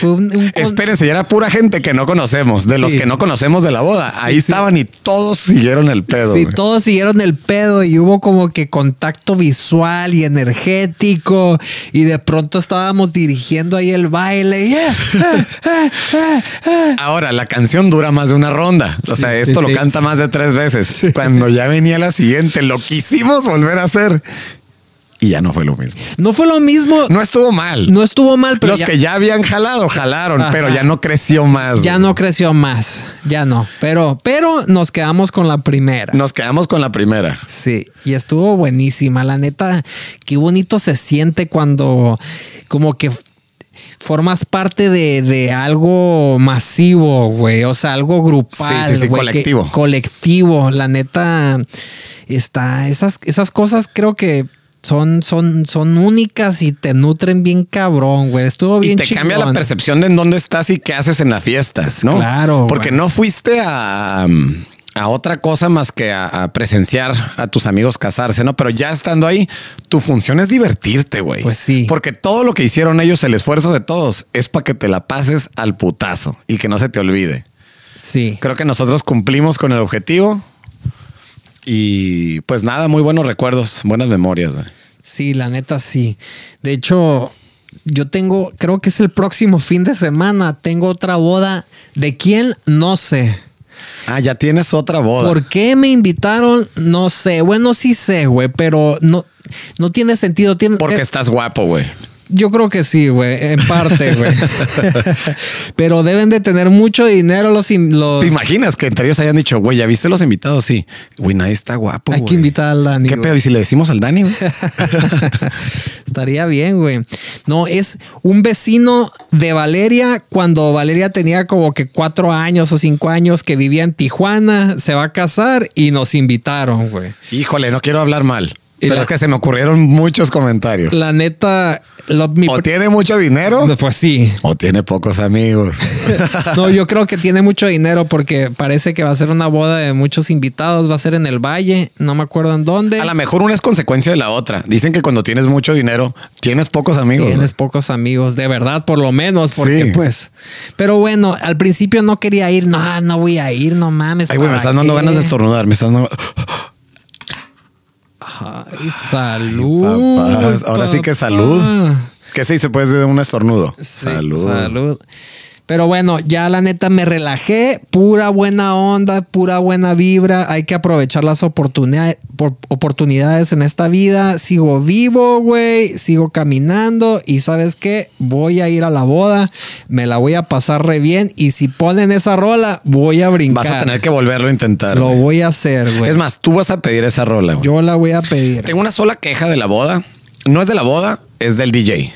fue un, un con- Espérense, ya era pura gente que no conocemos, de los que no conocemos de la boda. Sí, Ahí sí. estaban y todos siguieron el pedo. Sí, todos siguieron el pedo y hubo como que contacto visual y energético y de pronto estábamos dirigiendo ahí el baile. eh, eh, eh. Ahora, la canción dura más de una ronda. O sea, esto lo canta más de tres veces. Cuando ya venía la siguiente, lo quisimos volver a hacer y ya no fue lo mismo. No fue lo mismo. No estuvo mal. No estuvo mal, pero Los ya, que ya habían jalado, jalaron, Ajá. pero ya no creció más. ya güey. no creció más. Ya no. Pero, pero nos quedamos con la primera. Nos quedamos con la primera. Sí, y estuvo buenísima. La neta, qué bonito se siente cuando como que formas parte de, de algo masivo, güey. O sea, algo grupal. Sí, sí, sí, güey, que- colectivo. colectivo. La neta, está. Esas, esas cosas creo que. Son, son, son únicas y te nutren bien cabrón, güey. Estuvo Y bien te cambia la percepción de en dónde estás y qué haces en la fiesta, ¿no? Claro, Porque güey. no fuiste a, um, a otra cosa más que a, a presenciar a tus amigos casarse, ¿no? Pero ya estando ahí, tu función es divertirte, güey. Pues sí. Porque todo lo que hicieron ellos, el esfuerzo de todos, es para que te la pases al putazo y que no se te olvide. Sí. Creo que nosotros cumplimos con el objetivo. Y pues nada, muy buenos recuerdos, buenas memorias. güey. Sí, la neta sí. De hecho, yo tengo, creo que es el próximo fin de semana, tengo otra boda. ¿De quién? No sé. Ah, ya tienes otra boda. ¿Por qué me invitaron? No sé. Bueno, sí sé, güey, pero no, no tiene sentido. Tiene, Porque eh, estás guapo, güey. Yo creo que sí, güey, en parte, güey. pero deben de tener mucho dinero los... los ¿Te imaginas que entre ellos hayan dicho, güey, ya viste los invitados? Sí. Güey, nadie está guapo. Hay que invitar al Dani. ¿Qué pedo? ¿Y si le decimos al Dani? Estaría bien, güey. No, es un vecino de Valeria cuando Valeria tenía como que cuatro años o cinco años que vivía en Tijuana, se va a casar y nos invitaron, güey. Híjole, no quiero hablar mal. Y Pero la- es que se me ocurrieron muchos comentarios. La neta, lo- mi O tiene mucho dinero pues sí. o tiene pocos amigos. No, yo creo que tiene mucho dinero porque parece que va a ser una boda de muchos invitados, va a ser en el Valle, no me acuerdo en dónde. A lo mejor una es consecuencia de la otra. Dicen que cuando tienes mucho dinero, tienes pocos amigos. Tienes pocos amigos, de verdad, por lo menos, porque Sí. pues. Pero bueno, al principio no quería ir, no, no voy a ir, no mames. Ay, güey, me ¿para están dando ganas de estornudar. Me están dando... Ay, salud. Papás, Ahora sí que salud. ¿Qué se dice? Pues de un estornudo. Sí, salud. Salud. Pero bueno, ya la neta me relajé, pura buena onda, pura buena vibra. Hay que aprovechar las oportunidades, por- oportunidades en esta vida. Sigo vivo, güey, sigo caminando y sabes qué, voy a ir a la boda, me la voy a pasar re bien y si ponen esa rola, voy a brincar. Vas a tener que volverlo a intentar. Lo voy a hacer, güey. Es más, tú vas a pedir esa rola. yo la voy a pedir. Tengo una sola queja de la boda. No es de la boda, es del DJ.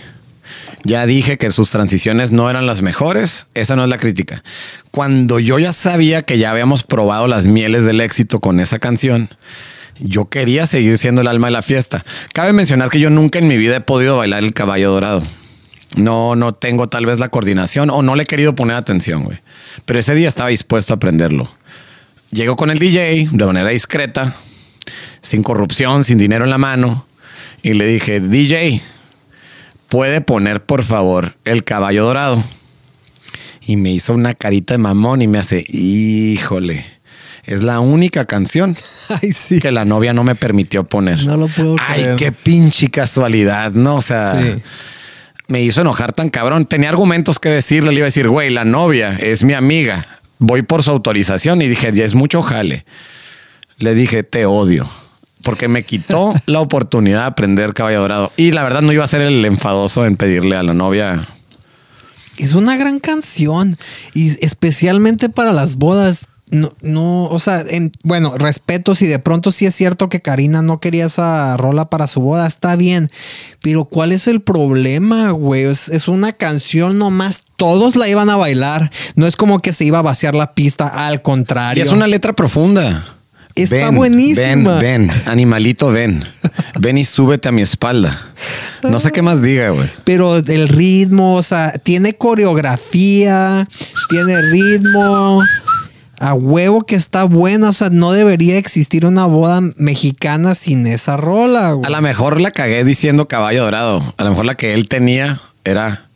Ya dije que sus transiciones no eran las mejores. Esa no es la crítica. Cuando yo ya sabía que ya habíamos probado las mieles del éxito con esa canción, yo quería seguir siendo el alma de la fiesta. Cabe mencionar que yo nunca en mi vida he podido bailar el caballo dorado. No, no tengo tal vez la coordinación o no le he querido poner atención, güey. Pero ese día estaba dispuesto a aprenderlo. Llego con el DJ de manera discreta, sin corrupción, sin dinero en la mano, y le dije, DJ, ¿puede poner por favor el caballo dorado? Y me hizo una carita de mamón y me hace, híjole, es la única canción Ay, sí. que la novia no me permitió poner. No lo puedo Ay, creer. qué pinche casualidad, ¿no? O sea, Sí. me hizo enojar tan cabrón. Tenía argumentos que decirle, le iba a decir, güey, la novia es mi amiga, voy por su autorización y dije, ya es mucho jale. Le dije, te odio. Porque me quitó la oportunidad de aprender caballo dorado. Y la verdad no iba a ser el enfadoso en pedirle a la novia. Es una gran canción y especialmente para las bodas. No, no, o sea, en- bueno, respeto si de pronto sí es cierto que Karina no quería esa rola para su boda, está bien, pero ¿cuál es el problema, güey? Es, es una canción nomás, todos la iban a bailar, no es como que se iba a vaciar la pista, al Y contrario. es una letra profunda. Está buenísima. Ven, ven, animalito, ven. Ven y súbete a mi espalda. No sé qué más diga, güey. Pero el ritmo, o sea, tiene coreografía, tiene ritmo. A huevo que está buena, o sea, no debería existir una boda mexicana sin esa rola, güey. A lo mejor la cagué diciendo caballo dorado. A lo mejor la que él tenía era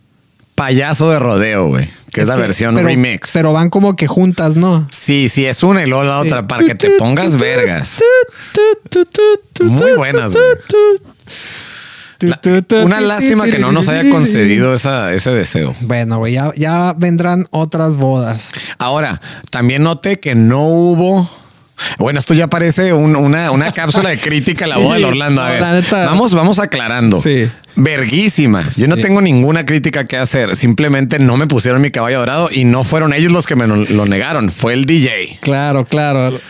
payaso de rodeo, güey. Que es, la que- versión pero- remix. Pero van como que juntas, ¿no? sí, sí, es una y luego la otra para que te pongas vergas. Muy buenas. La- una lástima que no nos haya concedido esa, ese deseo. Bueno, güey, ya, ya vendrán otras bodas. Ahora, también noté que no hubo. Bueno, esto ya parece un- una, una cápsula de crítica a la Sí, boda de Orlando. A ver, vamos, vamos aclarando. Sí. Verguísima. Yo no Sí. tengo ninguna crítica que hacer. Simplemente no me pusieron mi caballo dorado y no fueron ellos los que me lo, lo negaron. Fue el DJ. Claro, claro.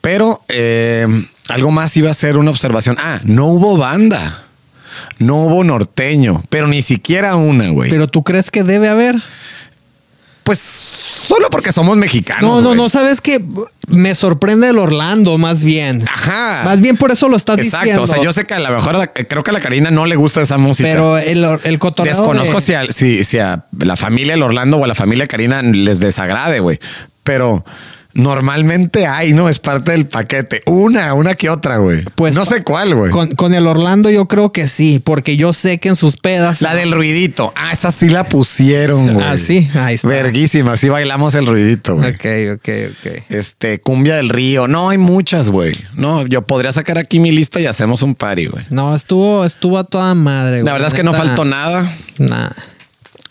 Pero eh, algo más iba a ser una observación. Ah, no hubo banda. No hubo norteño, pero ni siquiera una, güey. Pero tú crees que debe haber. Pues solo porque somos mexicanos. No, no, no, sabes que me sorprende el Orlando, más bien. Ajá. Más bien por eso lo estás Exacto. diciendo. O sea, yo sé que a lo mejor la- creo que a la Karina no le gusta esa música. Pero el, el cotorreo. Desconozco de- si, a, si, si a la familia del Orlando o a la familia Karina les desagrade, güey. Pero Normalmente hay, ¿no? Es parte del paquete. Una, una que otra, güey. Pues no sé cuál, güey. Con, con el Orlando yo creo que sí, porque yo sé que en sus pedas... La del ruidito. Ah, esa sí la pusieron, güey. Ah, sí, ahí está. Verguísima, sí bailamos el ruidito, güey. Ok, ok, ok. Este, cumbia del río. No, hay muchas, güey. No, yo podría sacar aquí mi lista y hacemos un party, güey. No, estuvo, estuvo a toda madre. La güey. verdad es que no faltó nada. Nada.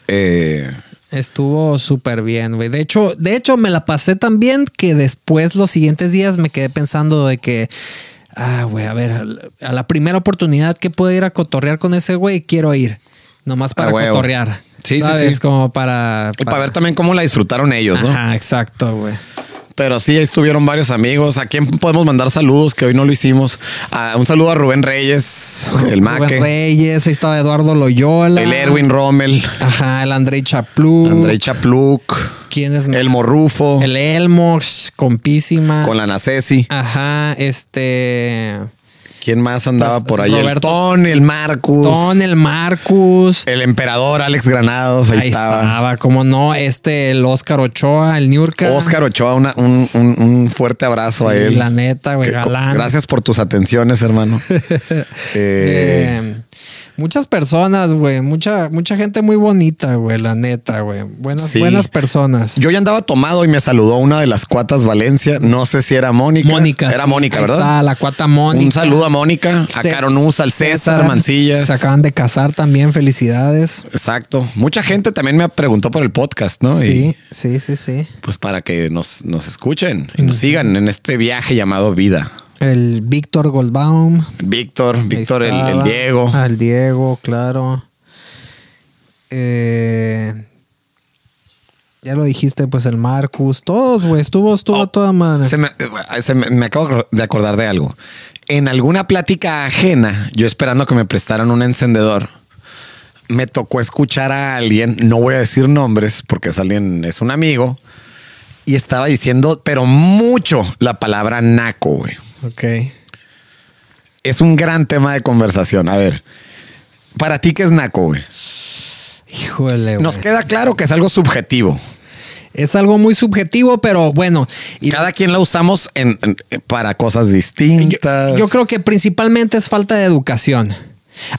Eh, Estuvo súper bien, güey. De hecho, de hecho, me la pasé tan bien que después, los siguientes días, me quedé pensando de que, ah, güey, a ver, a la primera oportunidad que puedo ir a cotorrear con ese güey, quiero ir. Nomás para Ah, cotorrear. Sí, sí, ¿Sabes? sí. Como para. y para ver también cómo la disfrutaron ellos, ¿no? Ajá, exacto, güey. Pero sí, ahí estuvieron varios amigos. ¿A quién podemos mandar saludos? Que hoy no lo hicimos. Ah, un saludo a Rubén Reyes, el Rubén Maque, Reyes, ahí estaba Eduardo Loyola. el Erwin Rommel, Ajá, el Andrei Chaplú. Andrei Chapluk, ¿Quién es más? el Morrufo, El Elmo, compísima. con la Nacesi. Ajá, este. ¿Quién más andaba Pues, por ahí? El Roberto- Ton, el Marcus, Ton, el Marcus. el emperador Alex Granados. Ahí, Ahí estaba. estaba. como no, este, el Oscar Ochoa, el Niurka. Oscar Ochoa, una- un, un- un fuerte abrazo a él. La neta, güey, galán. Gracias por tus atenciones, hermano. Eh, Eh, muchas personas, güey. Mucha, mucha gente muy bonita, güey, la neta, güey. Buenas, Sí. buenas personas. Yo ya andaba tomado y me saludó una de las cuatas Valencia. No sé si era Mónica. Mónica. Era sí, Mónica, ¿verdad? Está, la cuata Mónica. Un saludo a Mónica, a Caronusa, al César, Mancillas. Se acaban de casar también. Felicidades. Exacto. Mucha gente también me preguntó por el podcast, ¿no? Sí, Y sí, sí, sí. pues para que nos, nos escuchen y nos sigan en este viaje llamado vida. El Víctor Goldbaum. Víctor, Víctor, el. Diego. Ah, el Diego, claro. Eh, ya lo dijiste, pues el Marcus. Todos, güey. Estuvo, estuvo Oh, toda madre. Se me, se me- me acabo de acordar de algo. En alguna plática ajena, yo esperando que me prestaran un encendedor, me tocó escuchar a alguien, no voy a decir nombres porque es alguien, es un amigo, y estaba diciendo, pero mucho la palabra naco, güey. Ok. Es un gran tema de conversación. A ver, para ti, ¿qué es naco, güey? Híjole, güey. Nos queda claro que es algo subjetivo. Es algo muy subjetivo, pero bueno. Y Cada quien la usamos en- en- para cosas yo, distintas. yo creo que principalmente es falta de educación.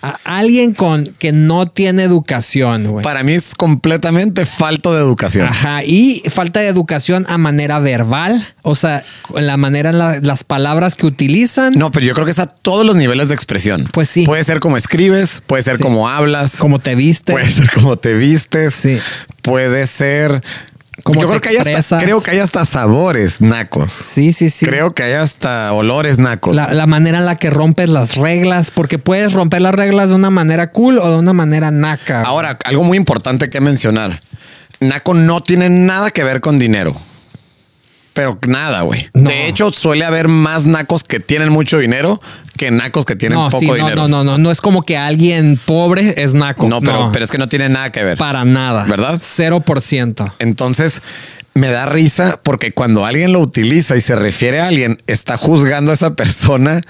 A- alguien con que no tiene educación, güey. Para mí es completamente falto de educación. Ajá, y falta de educación a manera verbal, o sea, en la manera, en la- las palabras que utilizan, No, pero yo creo que es a todos los niveles de expresión. Pues sí. Puede ser como escribes, puede ser Sí. como hablas, como te viste. puede ser como te vistes, Sí. puede ser. Cómo yo creo que hay hasta, creo que hay hasta sabores nacos. sí, sí, sí. Creo que hay hasta olores nacos. La, la manera en la que rompes las reglas, porque puedes romper las reglas de una manera cool o de una manera naca. Ahora, algo muy importante que mencionar. Naco no tiene nada que ver con dinero. Pero nada, güey. No. De hecho, suele haber más nacos que tienen mucho dinero que nacos que tienen no, poco sí, no, dinero. no, no, no, no es como que alguien pobre es naco. No, pero, pero es que no tiene nada que ver. para nada. ¿Verdad? Cero por ciento. Entonces, me da risa porque cuando alguien lo utiliza y se refiere a alguien, está juzgando a esa persona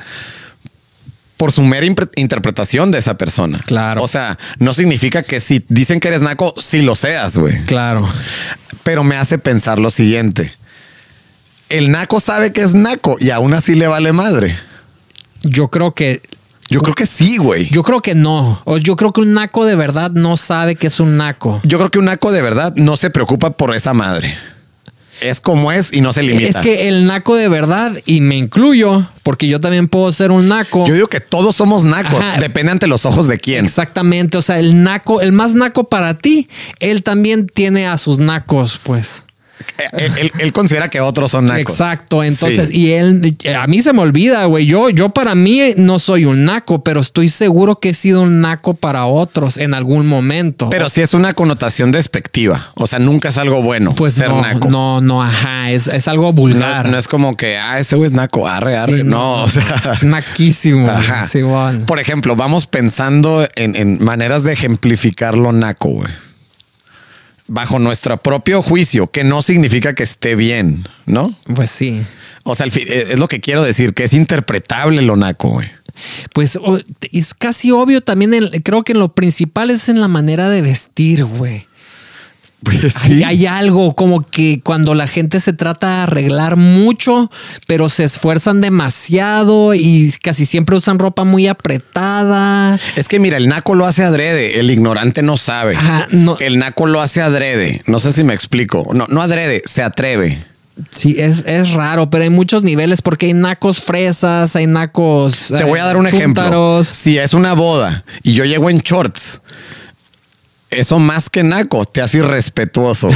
por su mera interpretación de esa persona. Claro. O sea, no significa que si dicen que eres naco, sí lo seas, güey. Claro. Pero me hace pensar lo siguiente. El naco sabe que es naco y aún así le vale madre. Yo creo que Yo creo que sí, güey. Yo creo que no. O yo creo que un naco de verdad no sabe que es un naco. Yo creo que un naco de verdad no se preocupa por esa madre. Es como es y no se limita. Es que el naco de verdad, y me incluyo, porque yo también puedo ser un naco. Yo digo que todos somos nacos. Ajá. Depende ante los ojos de quién. Exactamente. O sea, el naco, el más naco para ti, él también tiene a sus nacos, pues. Él, él- él considera que otros son nacos. Exacto. Entonces, Sí. y él, a mí se me olvida, güey. Yo, yo para mí no soy un naco, pero estoy seguro que he sido un naco para otros en algún momento. Pero sí es una connotación despectiva. O sea, nunca es algo bueno pues ser no, naco. no, no, ajá. Es, es algo No, vulgar. no es como que, ah, ese güey es naco, arre, arre. Sí, no, o sea. es naquísimo. Ajá. Sí, bueno. Por ejemplo, vamos pensando en, en maneras de ejemplificar lo naco, güey. Bajo nuestro propio juicio, que no significa que esté bien, ¿no? Pues sí. O sea, eh, es lo que quiero decir, que es interpretable lo naco, güey. Pues es casi obvio también, el- creo que lo principal es en la manera de vestir, güey. Pues Hay, hay algo como que cuando la gente se trata de arreglar mucho, pero se esfuerzan demasiado y casi siempre usan ropa muy apretada. Es que mira, el naco lo hace adrede, el ignorante no sabe. Ajá, no. El naco lo hace adrede. No sé si me explico. No, no adrede, se atreve. Sí, es, es raro, pero hay muchos niveles porque hay nacos fresas, hay nacos. Te voy a dar un eh, ejemplo. Si es una boda y yo llego en shorts, eso más que naco te hace irrespetuoso.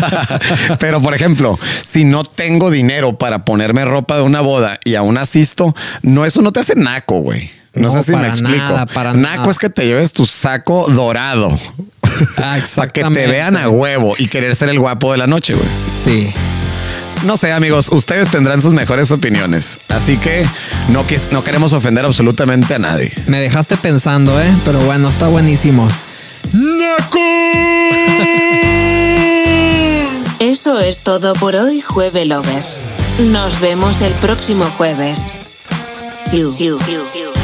Pero por ejemplo, si no tengo dinero para ponerme ropa de una boda y aún asisto, no, eso no te hace naco, güey. No, No, sé si me explico. nada, para naco nada. es que te lleves tu saco dorado. Ah, para que te vean a huevo y querer ser el guapo de la noche, güey. Sí. No sé, amigos, ustedes tendrán sus mejores opiniones. Así que no, no queremos ofender absolutamente a nadie. Me dejaste pensando, ¿eh? Pero bueno, está buenísimo. Eso es todo por hoy, Jueve Lovers. Nos vemos el próximo jueves. Siu. Siu. Siu.